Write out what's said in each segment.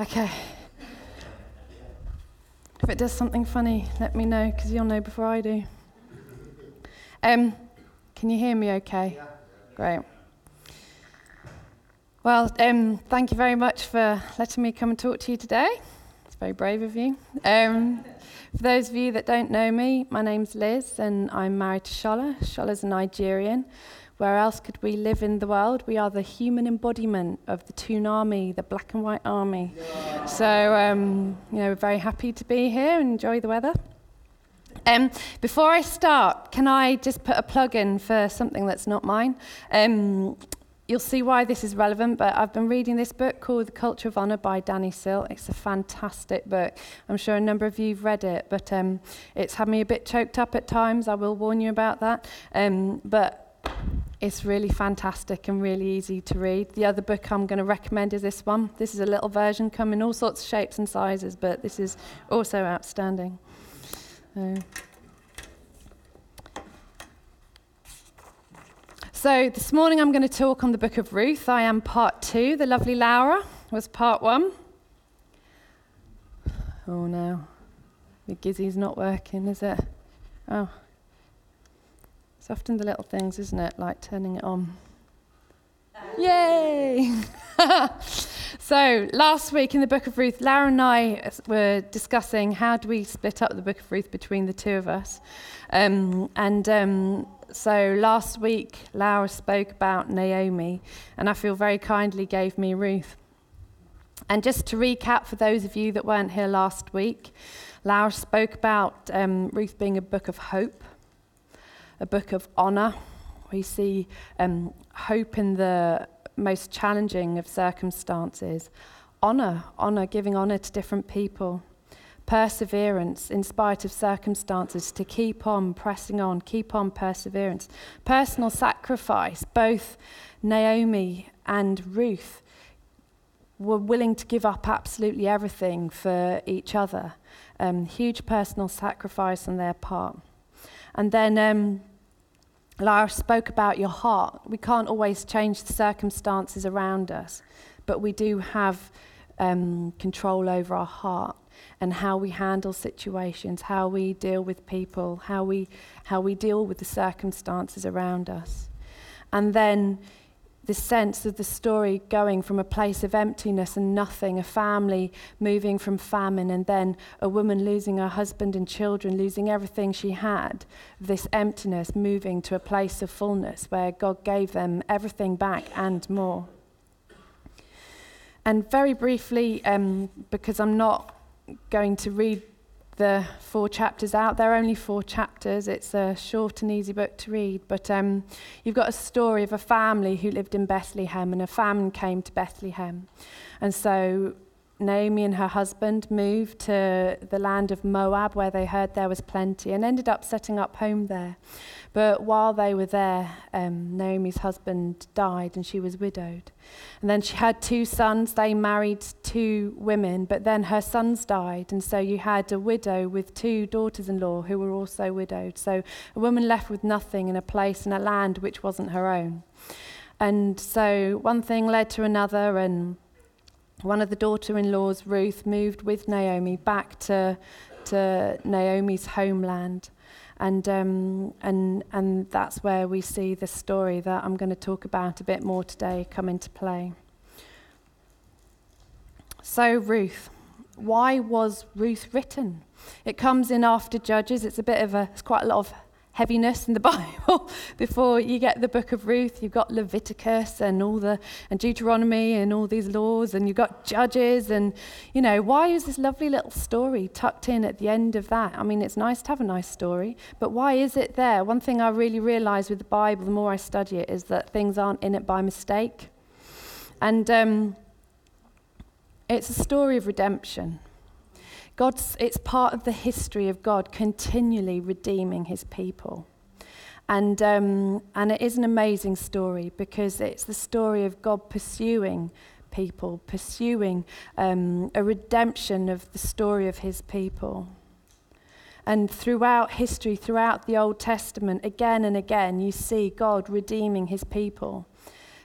Okay. If it does something funny, let me know because you'll know before I do. Um, can you hear me okay? Yeah. Great. Well, um, thank you very much for letting me come and talk to you today. It's very brave of you. Um, for those of you that don't know me, my name's Liz and I'm married to Shola. Shola's a Nigerian. Where else could we live in the world? We are the human embodiment of the Toon Army, the black and white army. Yeah. So, um, you know, we're very happy to be here and enjoy the weather. Um, before I start, can I just put a plug in for something that's not mine? Um, you'll see why this is relevant, but I've been reading this book called The Culture of Honor by Danny Silk. It's a fantastic book. I'm sure a number of you have read it, but um, it's had me a bit choked up at times. I will warn you about that. Um, but it's really fantastic and really easy to read. The other book I'm going to recommend is this one. This is a little version, come in all sorts of shapes and sizes, but this is also outstanding. So, this morning I'm going to talk on the book of Ruth. I am part two. The lovely Laura was part one. Oh no, the Gizzy's not working, is it? Oh. It's often the little things, isn't it? Like turning it on. Yay! so, last week in the book of Ruth, Lara and I were discussing how do we split up the book of Ruth between the two of us. Um, and um, so, last week, Laura spoke about Naomi, and I feel very kindly gave me Ruth. And just to recap for those of you that weren't here last week, Laura spoke about um, Ruth being a book of hope a book of honour. We see um, hope in the most challenging of circumstances. Honour, honour, giving honour to different people. Perseverance in spite of circumstances, to keep on pressing on, keep on perseverance. Personal sacrifice, both Naomi and Ruth were willing to give up absolutely everything for each other. Um, huge personal sacrifice on their part. And then um, Lara spoke about your heart. We can't always change the circumstances around us, but we do have um, control over our heart and how we handle situations, how we deal with people, how we, how we deal with the circumstances around us. And then the sense of the story going from a place of emptiness and nothing, a family moving from famine, and then a woman losing her husband and children, losing everything she had, this emptiness moving to a place of fullness where God gave them everything back and more. And very briefly, um, because I'm not going to read the four chapters out. They're only four chapters. It's a short and easy book to read. But um, you've got a story of a family who lived in Bethlehem, and a famine came to Bethlehem. And so Naomi and her husband moved to the land of Moab, where they heard there was plenty, and ended up setting up home there. But while they were there, um, Naomi's husband died and she was widowed. And then she had two sons. They married two women, but then her sons died. And so you had a widow with two daughters in law who were also widowed. So a woman left with nothing in a place and a land which wasn't her own. And so one thing led to another, and one of the daughter in laws, Ruth, moved with Naomi back to, to Naomi's homeland. And, um, and, and that's where we see the story that I'm going to talk about a bit more today come into play. So, Ruth. Why was Ruth written? It comes in after Judges. It's a bit of a, it's quite a lot of heaviness in the Bible. Before you get the book of Ruth, you've got Leviticus and all the and Deuteronomy and all these laws, and you've got Judges, and you know why is this lovely little story tucked in at the end of that? I mean, it's nice to have a nice story, but why is it there? One thing I really realise with the Bible, the more I study it, is that things aren't in it by mistake, and um, it's a story of redemption. God's, it's part of the history of God continually redeeming his people. And, um, and it is an amazing story because it's the story of God pursuing people, pursuing um, a redemption of the story of his people. And throughout history, throughout the Old Testament, again and again, you see God redeeming his people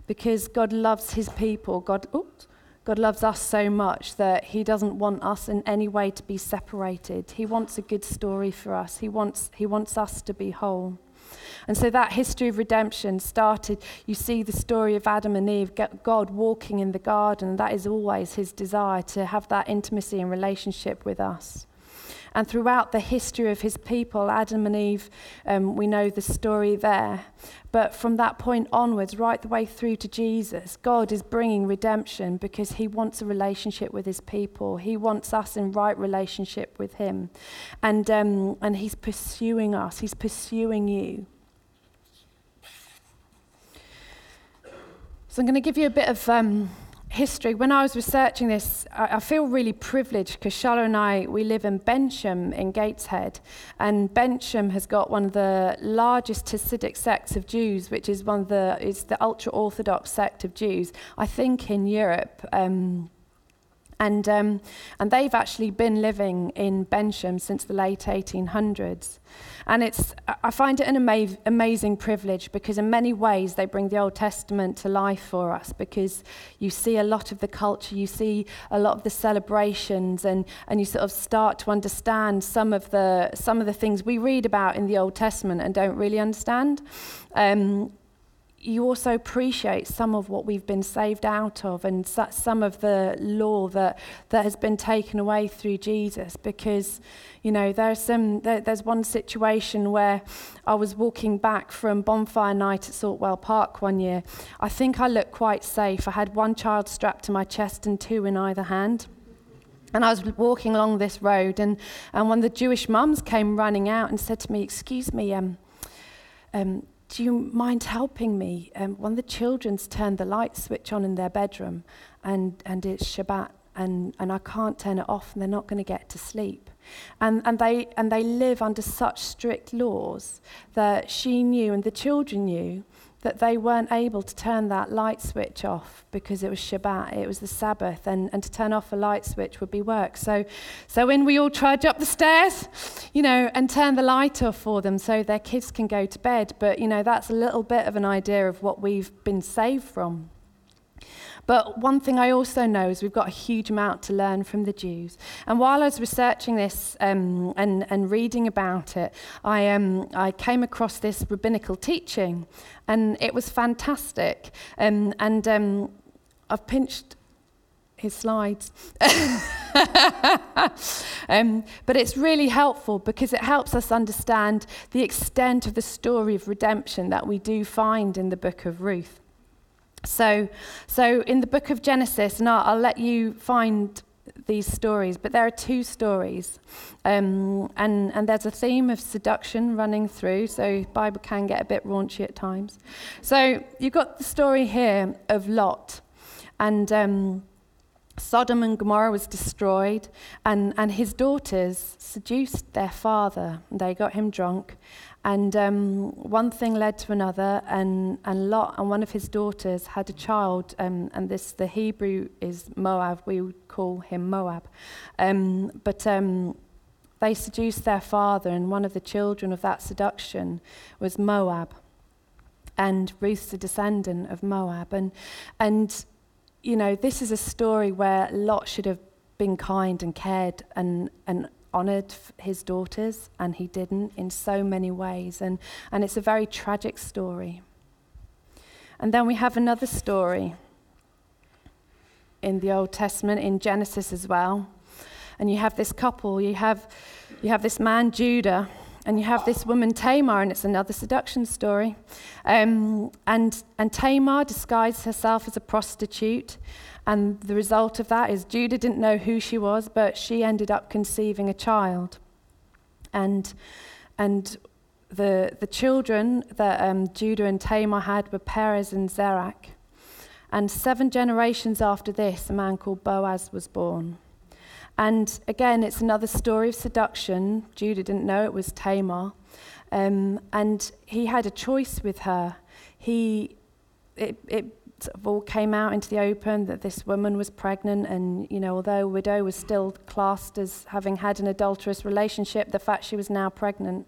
because God loves his people. God, oops, God loves us so much that He doesn't want us in any way to be separated. He wants a good story for us, He wants, he wants us to be whole. And so that history of redemption started. You see the story of Adam and Eve, God walking in the garden. That is always his desire to have that intimacy and relationship with us. And throughout the history of his people, Adam and Eve, um, we know the story there. But from that point onwards, right the way through to Jesus, God is bringing redemption because he wants a relationship with his people. He wants us in right relationship with him. And, um, and he's pursuing us, he's pursuing you. So I'm going to give you a bit of um, history. When I was researching this, I, I feel really privileged because Shola and I, we live in Bensham in Gateshead. And Bensham has got one of the largest Hasidic sects of Jews, which is one of the, the ultra-Orthodox sect of Jews, I think in Europe. Um, and, um, and they've actually been living in Bensham since the late 1800s. And it's, I find it an ama- amazing privilege because, in many ways, they bring the Old Testament to life for us because you see a lot of the culture, you see a lot of the celebrations, and, and you sort of start to understand some of, the, some of the things we read about in the Old Testament and don't really understand. Um, you also appreciate some of what we've been saved out of and some of the law that, that has been taken away through Jesus because you know there's some there, there's one situation where I was walking back from bonfire night at Saltwell Park one year. I think I looked quite safe. I had one child strapped to my chest and two in either hand. And I was walking along this road and, and one of the Jewish mums came running out and said to me excuse me um, um, do you mind helping me? Um, one of the children's turned the light switch on in their bedroom and, and it's Shabbat and, and I can't turn it off and they're not going to get to sleep. And, and, they, and they live under such strict laws that she knew and the children knew that they weren't able to turn that light switch off because it was Shabbat, it was the Sabbath, and, and to turn off a light switch would be work. So, so when we all trudge up the stairs, you know, and turn the light off for them so their kids can go to bed. But, you know, that's a little bit of an idea of what we've been saved from. But one thing I also know is we've got a huge amount to learn from the Jews. And while I was researching this um, and, and reading about it, I, um, I came across this rabbinical teaching, and it was fantastic. Um, and um, I've pinched his slides. um, but it's really helpful because it helps us understand the extent of the story of redemption that we do find in the book of Ruth. So, so in the book of Genesis, and I'll, I'll let you find these stories, but there are two stories, um, and and there's a theme of seduction running through. So Bible can get a bit raunchy at times. So you've got the story here of Lot, and. Um, Sodom and Gomorrah was destroyed, and, and his daughters seduced their father. They got him drunk, and um, one thing led to another, and, and Lot and one of his daughters had a child, um, and this the Hebrew is Moab. We would call him Moab, um, but um, they seduced their father, and one of the children of that seduction was Moab, and Ruth's a descendant of Moab, and and you know this is a story where Lot should have been kind and cared and and honored his daughters, and he didn't in so many ways. And, and it's a very tragic story. And then we have another story in the Old Testament, in Genesis as well. And you have this couple, you have, you have this man, Judah, and you have this woman, Tamar, and it's another seduction story. Um, and, and Tamar disguised herself as a prostitute, and the result of that is Judah didn't know who she was, but she ended up conceiving a child. And, and the, the children that um, Judah and Tamar had were Perez and Zerach. And seven generations after this, a man called Boaz was born. And again, it's another story of seduction. Judah didn't know it was Tamar. Um, and he had a choice with her. He, it, it sort of all came out into the open that this woman was pregnant and you know although a widow was still classed as having had an adulterous relationship the fact she was now pregnant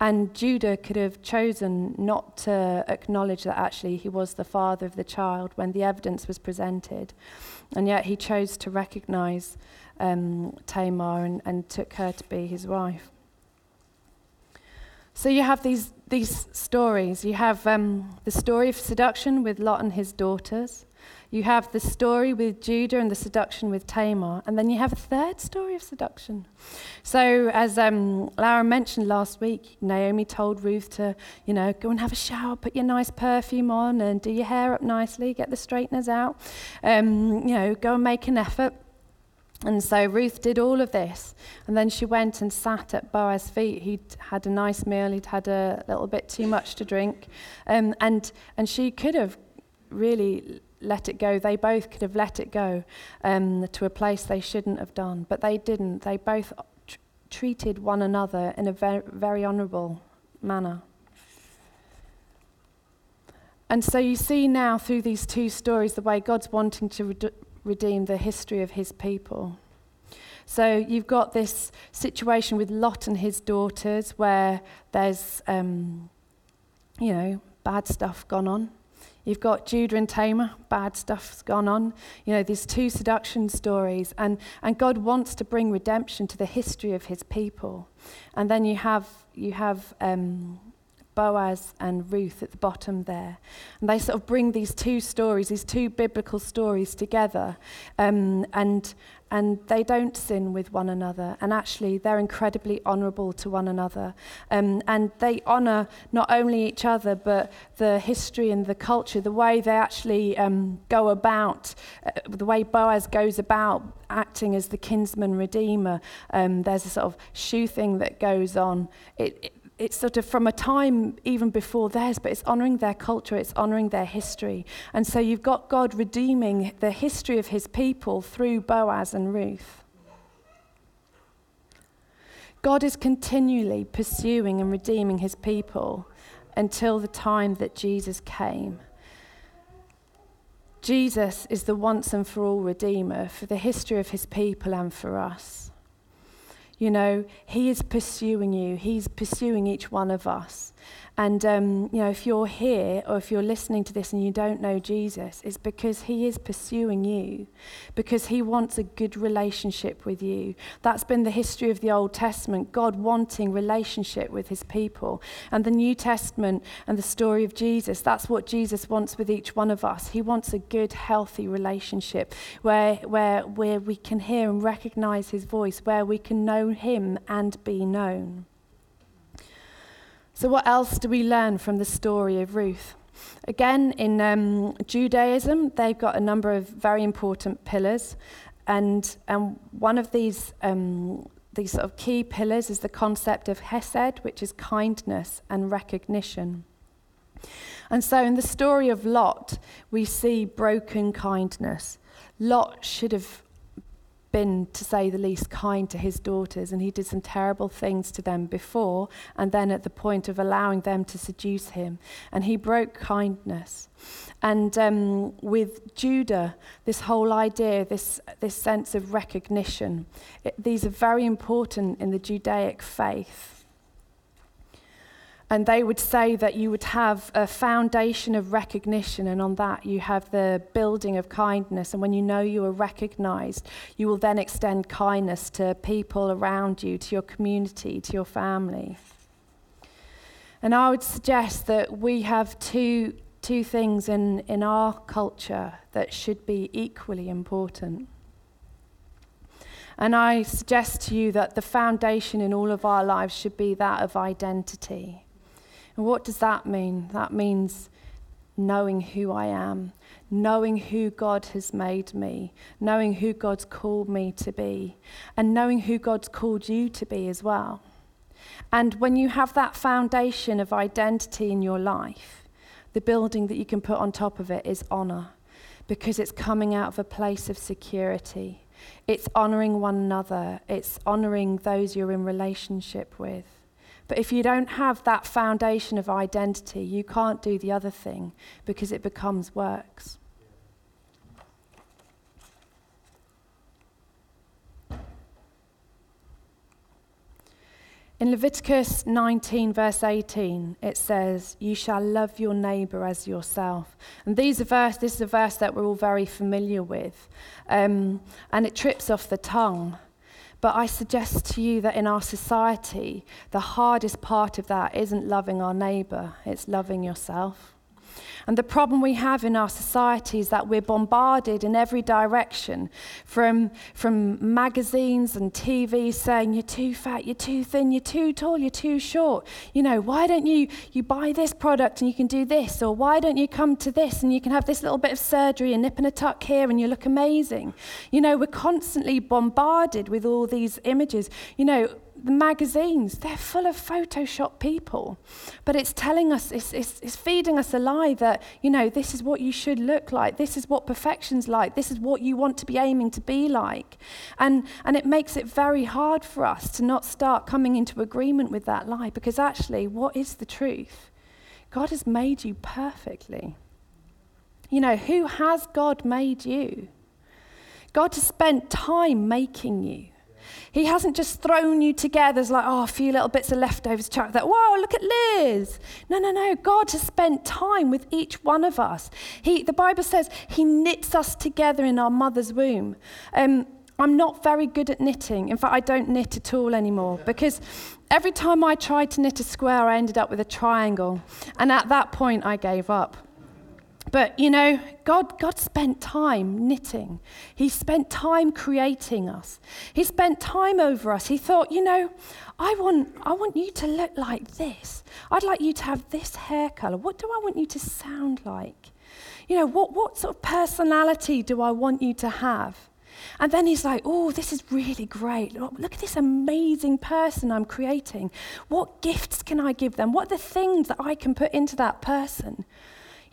and Judah could have chosen not to acknowledge that actually he was the father of the child when the evidence was presented And yet he chose to recognize um, Tamar and, and took her to be his wife. So you have these, these stories. You have um, the story of seduction with Lot and his daughters. You have the story with Judah and the seduction with Tamar. And then you have a third story of seduction. So, as um, Laura mentioned last week, Naomi told Ruth to, you know, go and have a shower, put your nice perfume on, and do your hair up nicely, get the straighteners out, um, you know, go and make an effort. And so Ruth did all of this. And then she went and sat at Boaz's feet. He'd had a nice meal, he'd had a little bit too much to drink. Um, and, and she could have really let it go. They both could have let it go um, to a place they shouldn't have done. But they didn't. They both tr- treated one another in a very, very honourable manner. And so you see now through these two stories the way God's wanting to redeem the history of his people. So you've got this situation with Lot and his daughters where there's, um, you know, bad stuff gone on. You've got Judah and Tamar, bad stuff's gone on. You know, these two seduction stories, and, and God wants to bring redemption to the history of his people. And then you have, you have um, Boaz and Ruth at the bottom there. And they sort of bring these two stories, these two biblical stories together. Um, and, and they don't sin with one another. And actually, they're incredibly honourable to one another. Um, and they honour not only each other, but the history and the culture, the way they actually um, go about, uh, the way Boaz goes about acting as the kinsman redeemer. Um, there's a sort of shoe thing that goes on. It, it, it's sort of from a time even before theirs, but it's honoring their culture, it's honoring their history. And so you've got God redeeming the history of his people through Boaz and Ruth. God is continually pursuing and redeeming his people until the time that Jesus came. Jesus is the once and for all Redeemer for the history of his people and for us. You know, He is pursuing you, He's pursuing each one of us. And, um, you know, if you're here or if you're listening to this and you don't know Jesus, it's because he is pursuing you, because he wants a good relationship with you. That's been the history of the Old Testament, God wanting relationship with his people. And the New Testament and the story of Jesus, that's what Jesus wants with each one of us. He wants a good, healthy relationship where, where, where we can hear and recognize his voice, where we can know him and be known. So, what else do we learn from the story of Ruth? Again, in um, Judaism, they've got a number of very important pillars. And, and one of these, um, these sort of key pillars is the concept of hesed, which is kindness and recognition. And so in the story of Lot, we see broken kindness. Lot should have been, to say the least, kind to his daughters, and he did some terrible things to them before, and then at the point of allowing them to seduce him. And he broke kindness. And um, with Judah, this whole idea, this, this sense of recognition, it, these are very important in the Judaic faith. And they would say that you would have a foundation of recognition, and on that you have the building of kindness. And when you know you are recognized, you will then extend kindness to people around you, to your community, to your family. And I would suggest that we have two, two things in, in our culture that should be equally important. And I suggest to you that the foundation in all of our lives should be that of identity. And what does that mean? That means knowing who I am, knowing who God has made me, knowing who God's called me to be, and knowing who God's called you to be as well. And when you have that foundation of identity in your life, the building that you can put on top of it is honor because it's coming out of a place of security. It's honoring one another, it's honoring those you're in relationship with. But if you don't have that foundation of identity, you can't do the other thing because it becomes works. In Leviticus 19, verse 18, it says, You shall love your neighbour as yourself. And these are verse, this is a verse that we're all very familiar with. Um, and it trips off the tongue. But I suggest to you that in our society, the hardest part of that isn't loving our neighbor, it's loving yourself. And the problem we have in our society is that we're bombarded in every direction from, from magazines and TV saying you're too fat, you're too thin, you're too tall, you're too short. You know, why don't you, you buy this product and you can do this? Or why don't you come to this and you can have this little bit of surgery, a nip and a tuck here and you look amazing? You know, we're constantly bombarded with all these images. You know, the magazines, they're full of Photoshop people. But it's telling us, it's, it's, it's feeding us a lie that, you know, this is what you should look like. This is what perfection's like. This is what you want to be aiming to be like. And, and it makes it very hard for us to not start coming into agreement with that lie because actually, what is the truth? God has made you perfectly. You know, who has God made you? God has spent time making you. He hasn't just thrown you together as like, oh, a few little bits of leftovers, chuck that. Whoa, look at Liz. No, no, no. God has spent time with each one of us. He, the Bible says he knits us together in our mother's womb. Um, I'm not very good at knitting. In fact, I don't knit at all anymore because every time I tried to knit a square, I ended up with a triangle. And at that point, I gave up. But you know, God, God spent time knitting. He spent time creating us. He spent time over us. He thought, you know, I want, I want you to look like this. I'd like you to have this hair color. What do I want you to sound like? You know, what, what sort of personality do I want you to have? And then he's like, oh, this is really great. Look at this amazing person I'm creating. What gifts can I give them? What are the things that I can put into that person?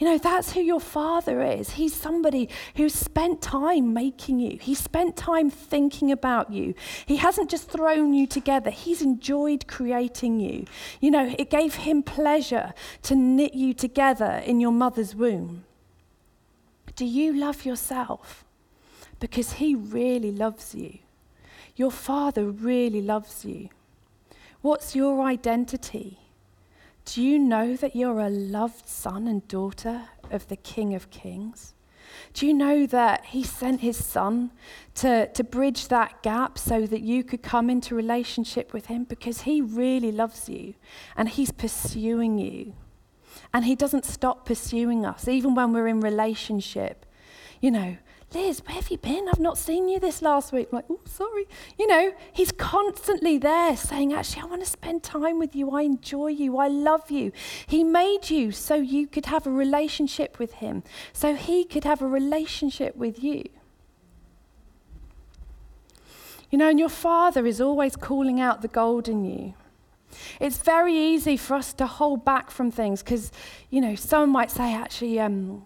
You know, that's who your father is. He's somebody who spent time making you, he spent time thinking about you. He hasn't just thrown you together, he's enjoyed creating you. You know, it gave him pleasure to knit you together in your mother's womb. Do you love yourself? Because he really loves you. Your father really loves you. What's your identity? Do you know that you're a loved son and daughter of the King of Kings? Do you know that He sent His Son to, to bridge that gap so that you could come into relationship with Him? Because He really loves you and He's pursuing you. And He doesn't stop pursuing us, even when we're in relationship. You know, Liz, where have you been? I've not seen you this last week. I'm like, oh, sorry. You know, he's constantly there saying, actually, I want to spend time with you. I enjoy you. I love you. He made you so you could have a relationship with him, so he could have a relationship with you. You know, and your father is always calling out the gold in you. It's very easy for us to hold back from things because, you know, someone might say, actually, um,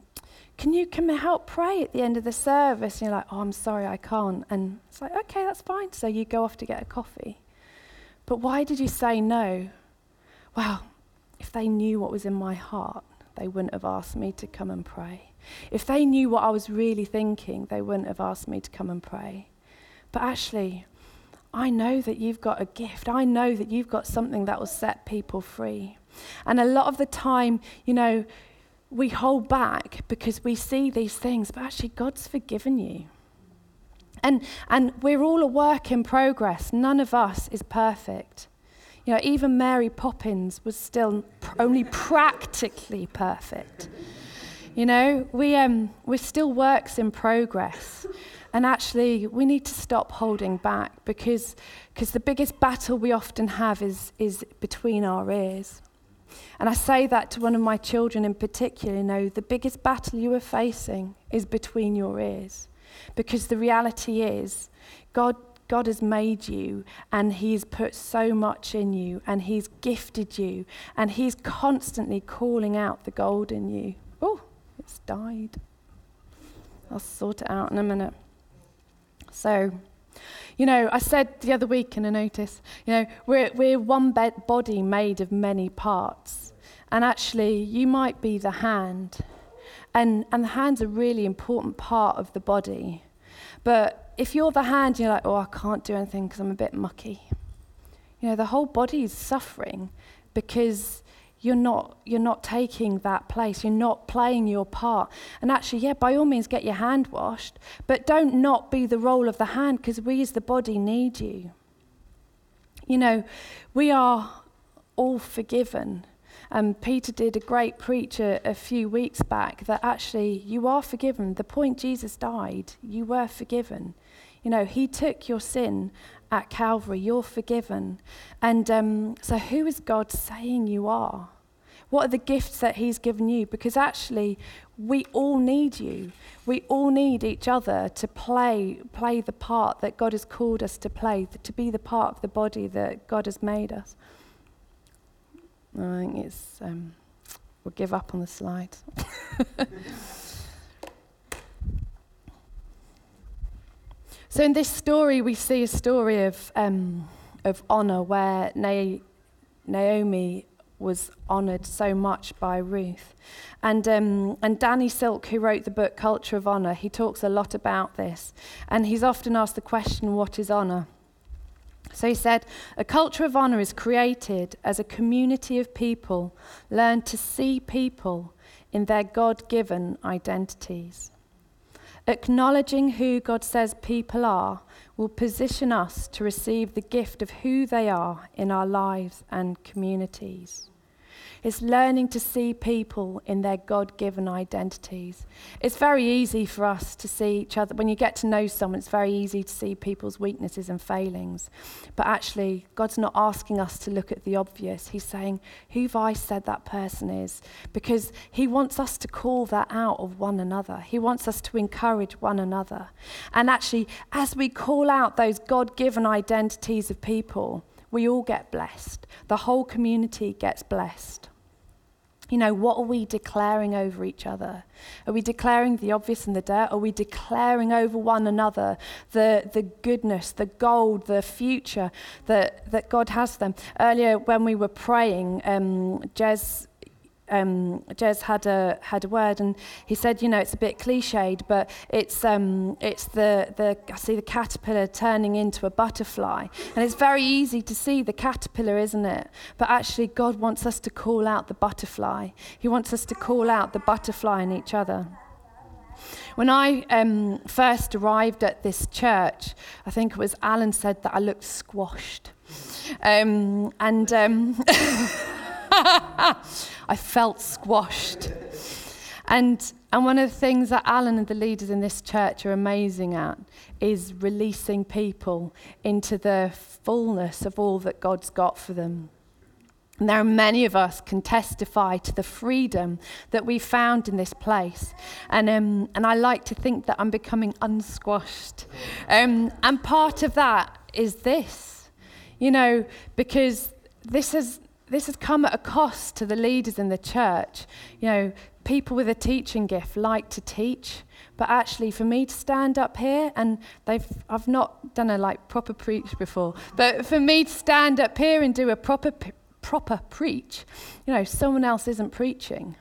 can you come help pray at the end of the service? And you're like, oh, I'm sorry, I can't. And it's like, okay, that's fine. So you go off to get a coffee. But why did you say no? Well, if they knew what was in my heart, they wouldn't have asked me to come and pray. If they knew what I was really thinking, they wouldn't have asked me to come and pray. But actually, I know that you've got a gift. I know that you've got something that will set people free. And a lot of the time, you know, we hold back because we see these things, but actually, God's forgiven you. And, and we're all a work in progress. None of us is perfect. You know, even Mary Poppins was still only practically perfect. You know, we, um, we're still works in progress. And actually, we need to stop holding back because because the biggest battle we often have is, is between our ears. And I say that to one of my children in particular, you know, the biggest battle you are facing is between your ears. Because the reality is, God, God has made you and He's put so much in you and He's gifted you and He's constantly calling out the gold in you. Oh, it's died. I'll sort it out in a minute. So, you know, I said the other week in a notice, you know, we're, we're one body made of many parts. And actually, you might be the hand. And, and the hand's a really important part of the body. But if you're the hand, you're like, oh, I can't do anything because I'm a bit mucky. You know, the whole body is suffering because you're not you're not taking that place you're not playing your part and actually yeah by all means get your hand washed but don't not be the role of the hand because we as the body need you you know we are all forgiven and Peter did a great preach a, a few weeks back that actually you are forgiven. The point Jesus died, you were forgiven. You know, he took your sin at Calvary. You're forgiven. And um, so, who is God saying you are? What are the gifts that He's given you? Because actually, we all need you. We all need each other to play, play the part that God has called us to play, to be the part of the body that God has made us. I think it's, um, we'll give up on the slide. so, in this story, we see a story of, um, of honor where Na- Naomi was honoured so much by Ruth. And, um, and Danny Silk, who wrote the book Culture of Honour, he talks a lot about this. And he's often asked the question, What is honour? So he said, A culture of honour is created as a community of people learn to see people in their God given identities. Acknowledging who God says people are will position us to receive the gift of who they are in our lives and communities. It's learning to see people in their God given identities. It's very easy for us to see each other. When you get to know someone, it's very easy to see people's weaknesses and failings. But actually, God's not asking us to look at the obvious. He's saying, Who have I said that person is? Because He wants us to call that out of one another. He wants us to encourage one another. And actually, as we call out those God given identities of people, we all get blessed. The whole community gets blessed. You know, what are we declaring over each other? Are we declaring the obvious and the dirt? Are we declaring over one another the, the goodness, the gold, the future that, that God has them? Earlier, when we were praying, um, Jez um, Jez had a had a word, and he said, you know, it's a bit cliched, but it's um, it's the the I see the caterpillar turning into a butterfly, and it's very easy to see the caterpillar, isn't it? But actually, God wants us to call out the butterfly. He wants us to call out the butterfly in each other. When I um, first arrived at this church, I think it was Alan said that I looked squashed, um, and. Um, I felt squashed. And, and one of the things that Alan and the leaders in this church are amazing at is releasing people into the fullness of all that God's got for them. And there are many of us can testify to the freedom that we found in this place. And, um, and I like to think that I'm becoming unsquashed. Um, and part of that is this, you know, because this has, this has come at a cost to the leaders in the church. You know, people with a teaching gift like to teach, but actually for me to stand up here and they've I've not done a like proper preach before, but for me to stand up here and do a proper proper preach, you know, someone else isn't preaching.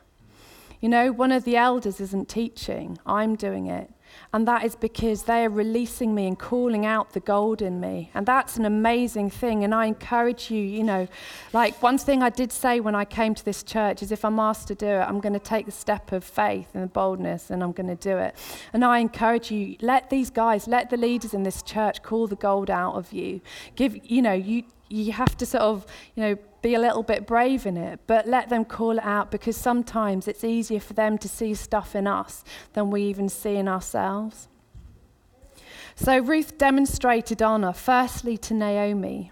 You know, one of the elders isn't teaching, I'm doing it. And that is because they are releasing me and calling out the gold in me. And that's an amazing thing. And I encourage you, you know, like one thing I did say when I came to this church is if I'm asked to do it, I'm going to take the step of faith and boldness and I'm going to do it. And I encourage you, let these guys, let the leaders in this church call the gold out of you. Give, you know, you, you have to sort of, you know, be a little bit brave in it, but let them call it out because sometimes it's easier for them to see stuff in us than we even see in ourselves. So Ruth demonstrated honor, firstly to Naomi.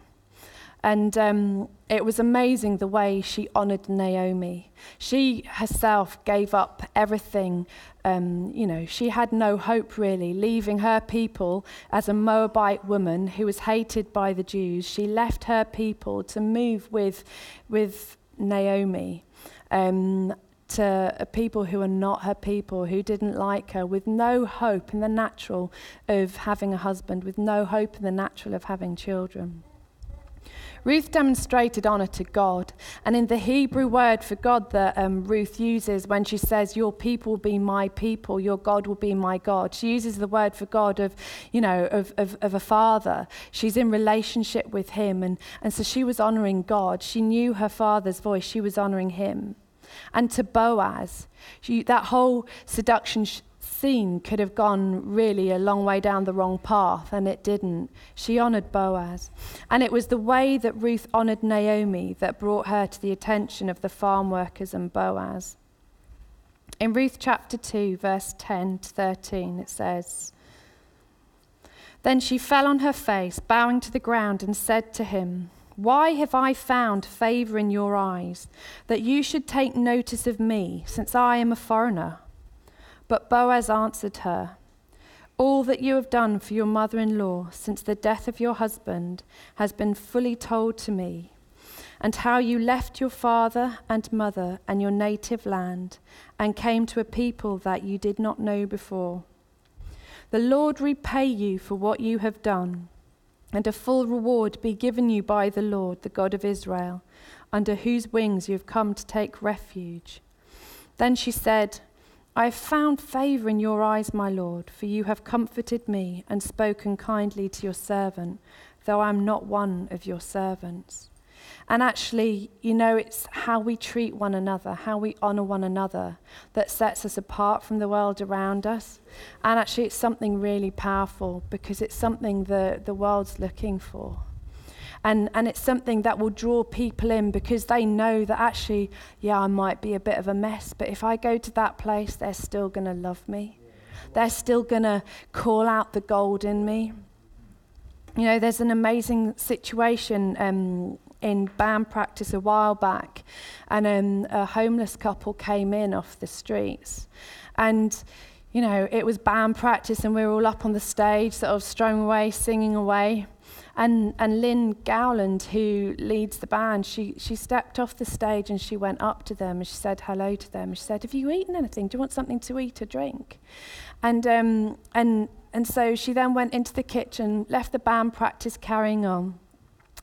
And um, it was amazing the way she honored Naomi. She herself gave up everything. Um, you know, she had no hope really, leaving her people as a Moabite woman who was hated by the Jews. She left her people to move with, with Naomi. Um, to people who are not her people, who didn't like her, with no hope in the natural of having a husband, with no hope in the natural of having children. Ruth demonstrated honor to God. And in the Hebrew word for God that um, Ruth uses when she says, Your people will be my people, your God will be my God, she uses the word for God of, you know, of, of, of a father. She's in relationship with him. And, and so she was honoring God. She knew her father's voice, she was honoring him. And to Boaz, that whole seduction sh- scene could have gone really a long way down the wrong path, and it didn't. She honoured Boaz. And it was the way that Ruth honoured Naomi that brought her to the attention of the farm workers and Boaz. In Ruth chapter 2, verse 10 to 13, it says, Then she fell on her face, bowing to the ground, and said to him, Why have I found favour in your eyes, that you should take notice of me, since I am a foreigner? But Boaz answered her, All that you have done for your mother in law since the death of your husband has been fully told to me, and how you left your father and mother and your native land and came to a people that you did not know before. The Lord repay you for what you have done, and a full reward be given you by the Lord, the God of Israel, under whose wings you have come to take refuge. Then she said, I have found favor in your eyes, my Lord, for you have comforted me and spoken kindly to your servant, though I am not one of your servants. And actually, you know, it's how we treat one another, how we honor one another, that sets us apart from the world around us. And actually, it's something really powerful because it's something that the world's looking for. And, and it's something that will draw people in because they know that actually, yeah, I might be a bit of a mess, but if I go to that place, they're still going to love me. They're still going to call out the gold in me. You know, there's an amazing situation um, in band practice a while back, and um, a homeless couple came in off the streets. And you know, it was band practice, and we were all up on the stage, sort of strumming away, singing away. And, and Lynn Gowland, who leads the band, she, she stepped off the stage and she went up to them and she said hello to them. She said, Have you eaten anything? Do you want something to eat or drink? And, um, and, and so she then went into the kitchen, left the band practice carrying on.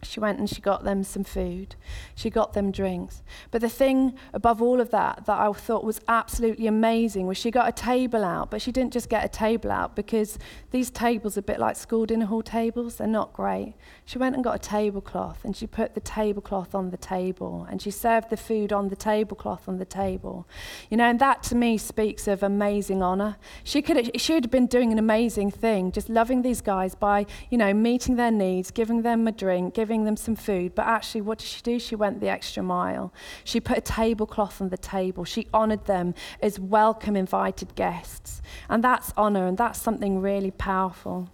She went and she got them some food. She got them drinks. But the thing above all of that that I thought was absolutely amazing was she got a table out, but she didn't just get a table out because these tables are a bit like school dinner hall tables. They're not great. She went and got a tablecloth and she put the tablecloth on the table and she served the food on the tablecloth on the table. You know, and that to me speaks of amazing honor. She could she had been doing an amazing thing, just loving these guys by, you know, meeting their needs, giving them a drink, giving giving them some food. But actually, what did she do? She went the extra mile. She put a tablecloth on the table. She honored them as welcome, invited guests. And that's honor, and that's something really powerful.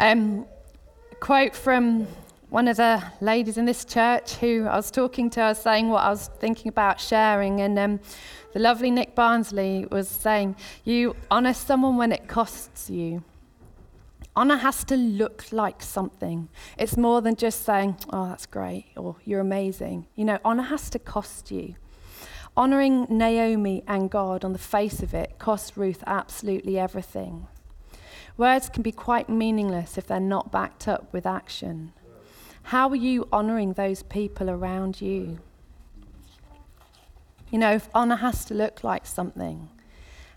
Um, quote from one of the ladies in this church who I was talking to, I was saying what I was thinking about sharing, and um, the lovely Nick Barnsley was saying, You honor someone when it costs you. Honor has to look like something. It's more than just saying, oh, that's great, or you're amazing. You know, honor has to cost you. Honoring Naomi and God on the face of it cost Ruth absolutely everything. Words can be quite meaningless if they're not backed up with action. How are you honoring those people around you? You know, if honor has to look like something,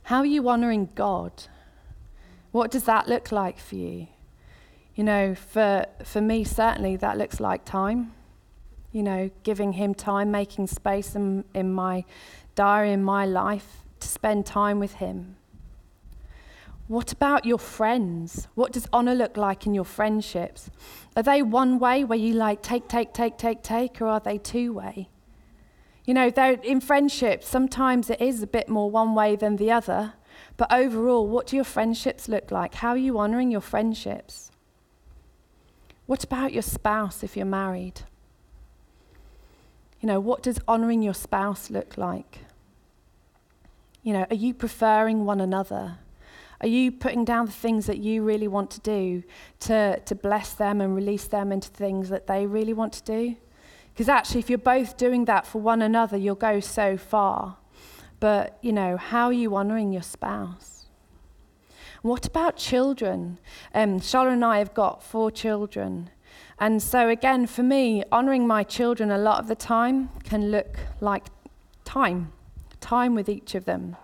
how are you honoring God? What does that look like for you? You know, for, for me, certainly that looks like time. You know, giving him time, making space in, in my diary, in my life, to spend time with him. What about your friends? What does honor look like in your friendships? Are they one way where you like take, take, take, take, take, or are they two way? You know, in friendships, sometimes it is a bit more one way than the other. But overall, what do your friendships look like? How are you honoring your friendships? What about your spouse if you're married? You know, what does honoring your spouse look like? You know, are you preferring one another? Are you putting down the things that you really want to do to, to bless them and release them into things that they really want to do? Because actually, if you're both doing that for one another, you'll go so far. But, you know, how are you honoring your spouse? What about children? Um, and I have got four children. And so, again, for me, honoring my children a lot of the time can look like time, time with each of them.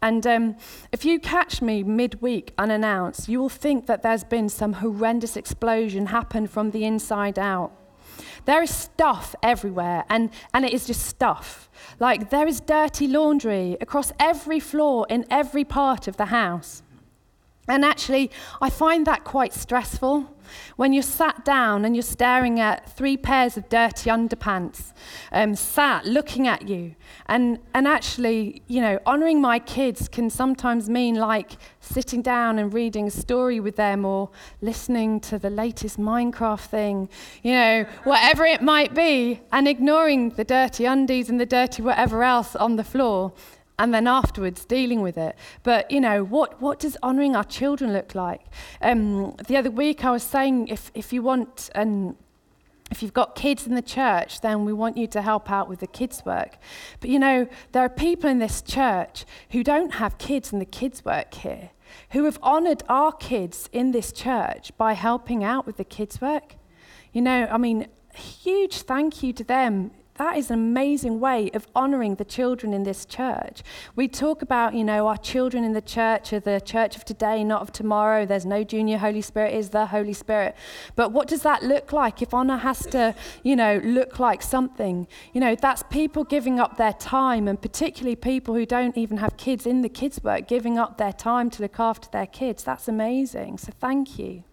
And um, if you catch me midweek unannounced, you will think that there's been some horrendous explosion happen from the inside out. There is stuff everywhere, and, and it is just stuff. Like there is dirty laundry across every floor in every part of the house. And actually, I find that quite stressful when you're sat down and you're staring at three pairs of dirty underpants, um, sat looking at you. And, and actually, you know, honoring my kids can sometimes mean like sitting down and reading a story with them or listening to the latest Minecraft thing, you know, whatever it might be, and ignoring the dirty undies and the dirty whatever else on the floor and then afterwards dealing with it. But, you know, what, what does honouring our children look like? Um, the other week I was saying if, if you want, and if you've got kids in the church, then we want you to help out with the kids' work. But, you know, there are people in this church who don't have kids in the kids' work here, who have honoured our kids in this church by helping out with the kids' work. You know, I mean, huge thank you to them that is an amazing way of honoring the children in this church. We talk about, you know, our children in the church are the church of today, not of tomorrow. There's no junior Holy Spirit, is the Holy Spirit. But what does that look like if honor has to, you know, look like something? You know, that's people giving up their time, and particularly people who don't even have kids in the kids' work, giving up their time to look after their kids. That's amazing. So thank you.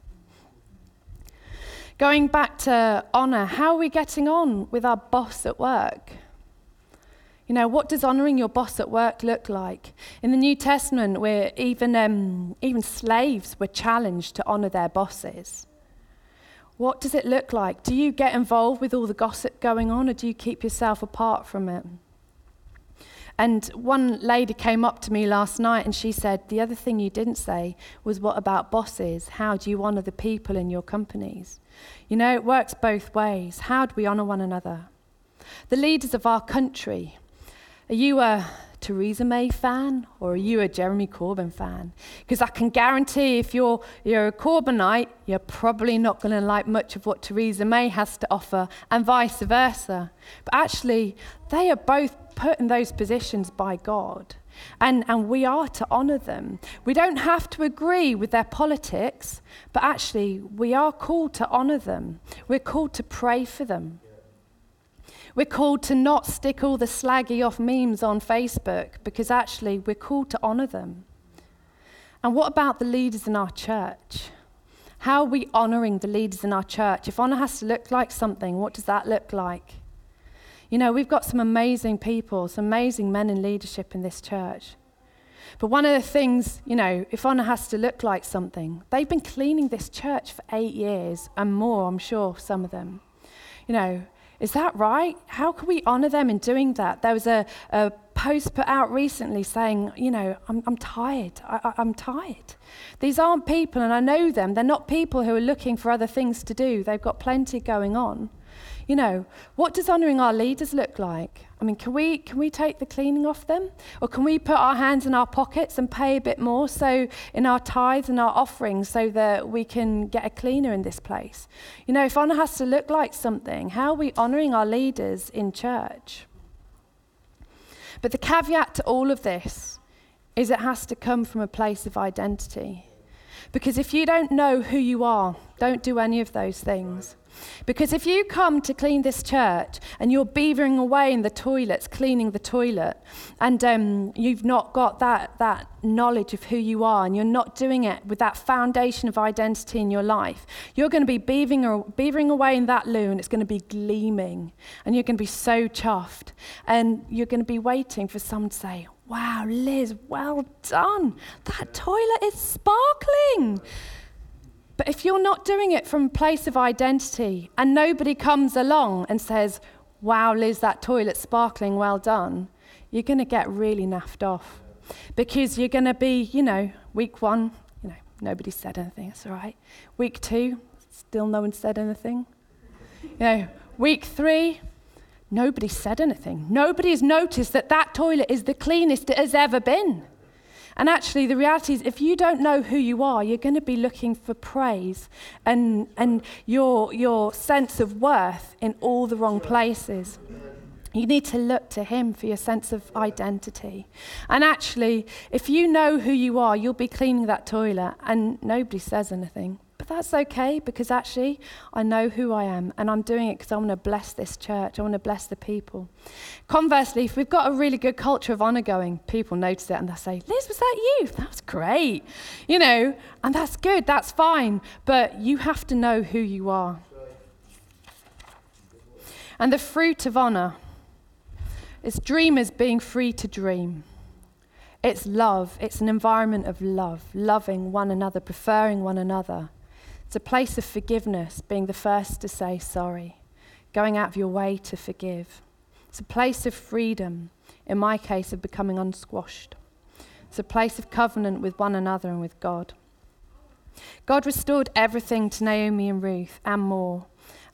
Going back to honour, how are we getting on with our boss at work? You know, what does honouring your boss at work look like? In the New Testament, where even, um, even slaves were challenged to honour their bosses. What does it look like? Do you get involved with all the gossip going on, or do you keep yourself apart from it? And one lady came up to me last night and she said, The other thing you didn't say was, What about bosses? How do you honour the people in your companies? You know, it works both ways. How do we honour one another? The leaders of our country. Are you a Theresa May fan or are you a Jeremy Corbyn fan? Because I can guarantee if you're, you're a Corbynite, you're probably not going to like much of what Theresa May has to offer, and vice versa. But actually, they are both put in those positions by God. And, and we are to honour them. We don't have to agree with their politics, but actually, we are called to honour them. We're called to pray for them. We're called to not stick all the slaggy off memes on Facebook because actually, we're called to honour them. And what about the leaders in our church? How are we honouring the leaders in our church? If honour has to look like something, what does that look like? You know, we've got some amazing people, some amazing men in leadership in this church. But one of the things, you know, if honor has to look like something, they've been cleaning this church for eight years and more, I'm sure, some of them. You know, is that right? How can we honor them in doing that? There was a, a post put out recently saying, you know, I'm, I'm tired. I, am tired. These aren't people, and I know them. They're not people who are looking for other things to do. They've got plenty going on. You know, what does honouring our leaders look like? I mean, can we, can we take the cleaning off them? Or can we put our hands in our pockets and pay a bit more so in our tithes and our offerings so that we can get a cleaner in this place? You know, if honour has to look like something, how are we honouring our leaders in church? But the caveat to all of this is it has to come from a place of identity. Because if you don't know who you are, don't do any of those things. Because if you come to clean this church and you're beavering away in the toilets, cleaning the toilet, and um, you've not got that, that knowledge of who you are, and you're not doing it with that foundation of identity in your life, you're going to be beavering, beavering away in that loo, and it's going to be gleaming, and you're going to be so chuffed, and you're going to be waiting for someone to say, Wow, Liz, well done. That toilet is sparkling. But if you're not doing it from a place of identity and nobody comes along and says, wow, Liz, that toilet's sparkling, well done, you're going to get really naffed off. Because you're going to be, you know, week one, you know, nobody said anything, that's all right. Week two, still no one said anything. You know, week three, nobody said anything. Nobody has noticed that that toilet is the cleanest it has ever been. And actually, the reality is, if you don't know who you are, you're going to be looking for praise and, and your, your sense of worth in all the wrong places. You need to look to Him for your sense of identity. And actually, if you know who you are, you'll be cleaning that toilet and nobody says anything. That's okay because actually, I know who I am and I'm doing it because I want to bless this church. I want to bless the people. Conversely, if we've got a really good culture of honour going, people notice it and they'll say, Liz, was that you? That was great. You know, and that's good, that's fine. But you have to know who you are. And the fruit of honour is dreamers being free to dream. It's love. It's an environment of love, loving one another, preferring one another. It's a place of forgiveness, being the first to say sorry, going out of your way to forgive. It's a place of freedom, in my case, of becoming unsquashed. It's a place of covenant with one another and with God. God restored everything to Naomi and Ruth and more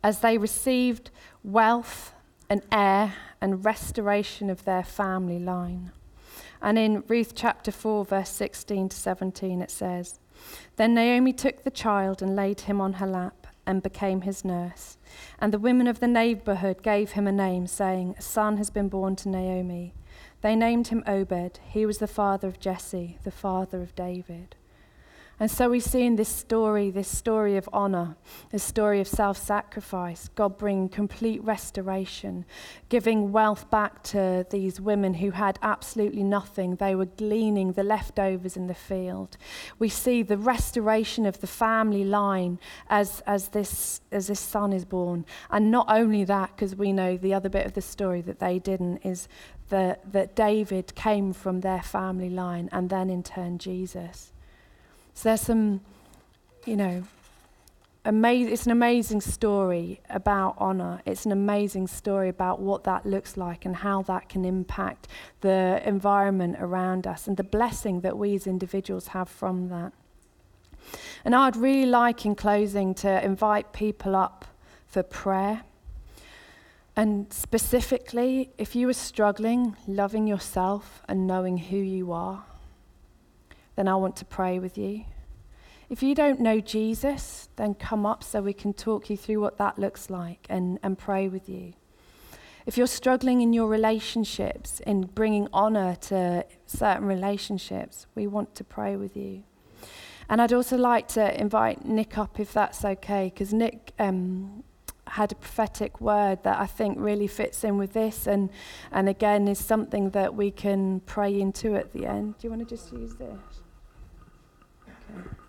as they received wealth and heir and restoration of their family line. And in Ruth chapter 4, verse 16 to 17, it says Then Naomi took the child and laid him on her lap and became his nurse. And the women of the neighborhood gave him a name, saying, A son has been born to Naomi. They named him Obed. He was the father of Jesse, the father of David. And so we see in this story, this story of honor, this story of self sacrifice, God bringing complete restoration, giving wealth back to these women who had absolutely nothing. They were gleaning the leftovers in the field. We see the restoration of the family line as, as, this, as this son is born. And not only that, because we know the other bit of the story that they didn't, is that, that David came from their family line and then in turn Jesus. So there's some, you know, amazing, it's an amazing story about honor. It's an amazing story about what that looks like and how that can impact the environment around us and the blessing that we as individuals have from that. And I'd really like, in closing, to invite people up for prayer. And specifically, if you are struggling loving yourself and knowing who you are, then I want to pray with you. If you don't know Jesus, then come up so we can talk you through what that looks like and, and pray with you. If you're struggling in your relationships, in bringing honor to certain relationships, we want to pray with you. And I'd also like to invite Nick up if that's okay, because Nick um, had a prophetic word that I think really fits in with this, and, and again is something that we can pray into at the end. Do you want to just use this? Yeah.